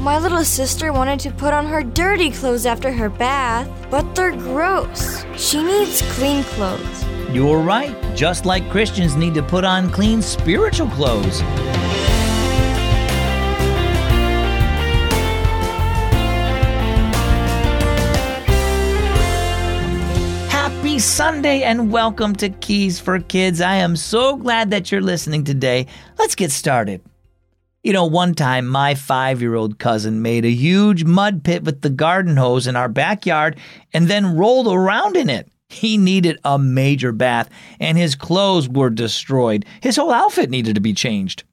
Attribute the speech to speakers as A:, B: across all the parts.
A: My little sister wanted to put on her dirty clothes after her bath, but they're gross. She needs clean clothes.
B: You're right, just like Christians need to put on clean spiritual clothes. Happy Sunday and welcome to Keys for Kids. I am so glad that you're listening today. Let's get started. You know, one time my five year old cousin made a huge mud pit with the garden hose in our backyard and then rolled around in it. He needed a major bath and his clothes were destroyed. His whole outfit needed to be changed.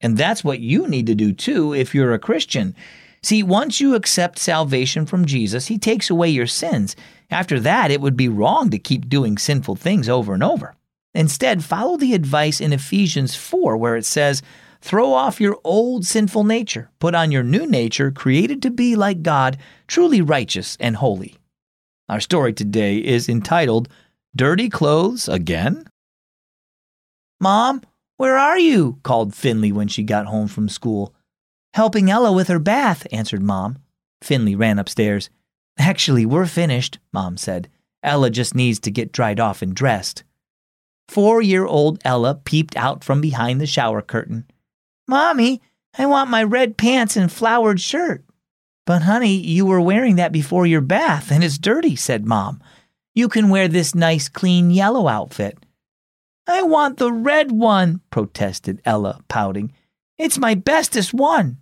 B: And that's what you need to do too if you're a Christian. See, once you accept salvation from Jesus, He takes away your sins. After that, it would be wrong to keep doing sinful things over and over. Instead, follow the advice in Ephesians 4, where it says, Throw off your old sinful nature, put on your new nature, created to be like God, truly righteous and holy. Our story today is entitled Dirty Clothes Again? Mom, where are you? called Finley when she got home from school. Helping Ella with her bath, answered Mom. Finley ran upstairs. Actually, we're finished, Mom said. Ella just needs to get dried off and dressed. Four year old Ella peeped out from behind the shower curtain. Mommy, I want my red pants and flowered shirt. But, honey, you were wearing that before your bath, and it's dirty, said Mom. You can wear this nice, clean yellow outfit. I want the red one, protested Ella, pouting. It's my bestest one.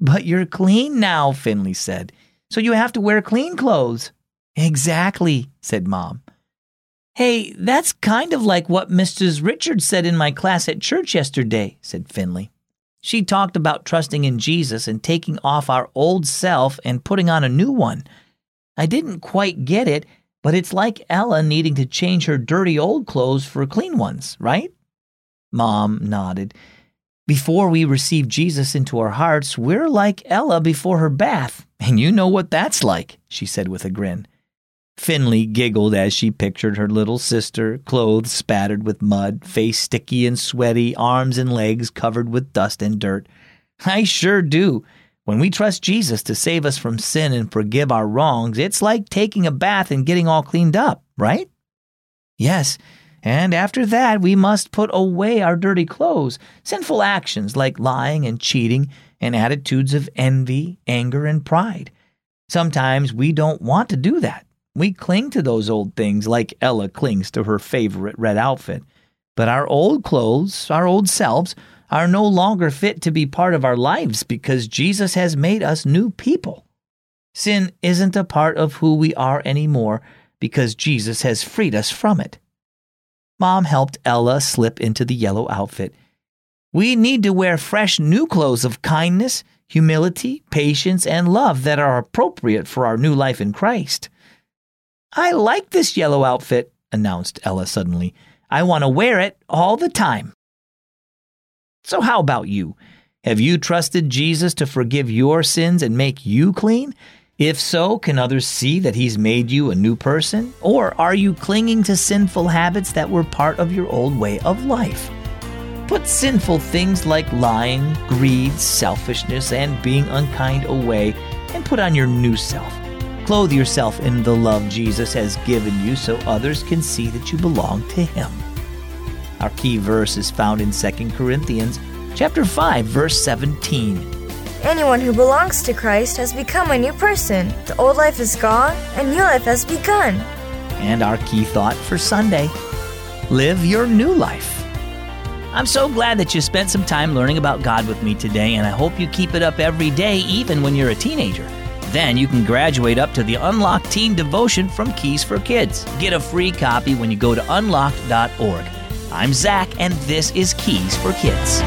B: But you're clean now, Finley said, so you have to wear clean clothes. Exactly, said Mom. Hey, that's kind of like what Mrs. Richards said in my class at church yesterday, said Finley. She talked about trusting in Jesus and taking off our old self and putting on a new one. I didn't quite get it, but it's like Ella needing to change her dirty old clothes for clean ones, right? Mom nodded. Before we receive Jesus into our hearts, we're like Ella before her bath, and you know what that's like, she said with a grin. Finley giggled as she pictured her little sister, clothes spattered with mud, face sticky and sweaty, arms and legs covered with dust and dirt. I sure do. When we trust Jesus to save us from sin and forgive our wrongs, it's like taking a bath and getting all cleaned up, right? Yes, and after that we must put away our dirty clothes, sinful actions like lying and cheating, and attitudes of envy, anger, and pride. Sometimes we don't want to do that. We cling to those old things like Ella clings to her favorite red outfit. But our old clothes, our old selves, are no longer fit to be part of our lives because Jesus has made us new people. Sin isn't a part of who we are anymore because Jesus has freed us from it. Mom helped Ella slip into the yellow outfit. We need to wear fresh new clothes of kindness, humility, patience, and love that are appropriate for our new life in Christ. I like this yellow outfit, announced Ella suddenly. I want to wear it all the time. So, how about you? Have you trusted Jesus to forgive your sins and make you clean? If so, can others see that He's made you a new person? Or are you clinging to sinful habits that were part of your old way of life? Put sinful things like lying, greed, selfishness, and being unkind away and put on your new self. Clothe yourself in the love Jesus has given you so others can see that you belong to him. Our key verse is found in 2 Corinthians chapter 5 verse 17.
A: Anyone who belongs to Christ has become a new person. The old life is gone and new life has begun.
B: And our key thought for Sunday live your new life. I'm so glad that you spent some time learning about God with me today, and I hope you keep it up every day, even when you're a teenager. Then you can graduate up to the Unlocked Teen Devotion from Keys for Kids. Get a free copy when you go to unlocked.org. I'm Zach, and this is Keys for Kids.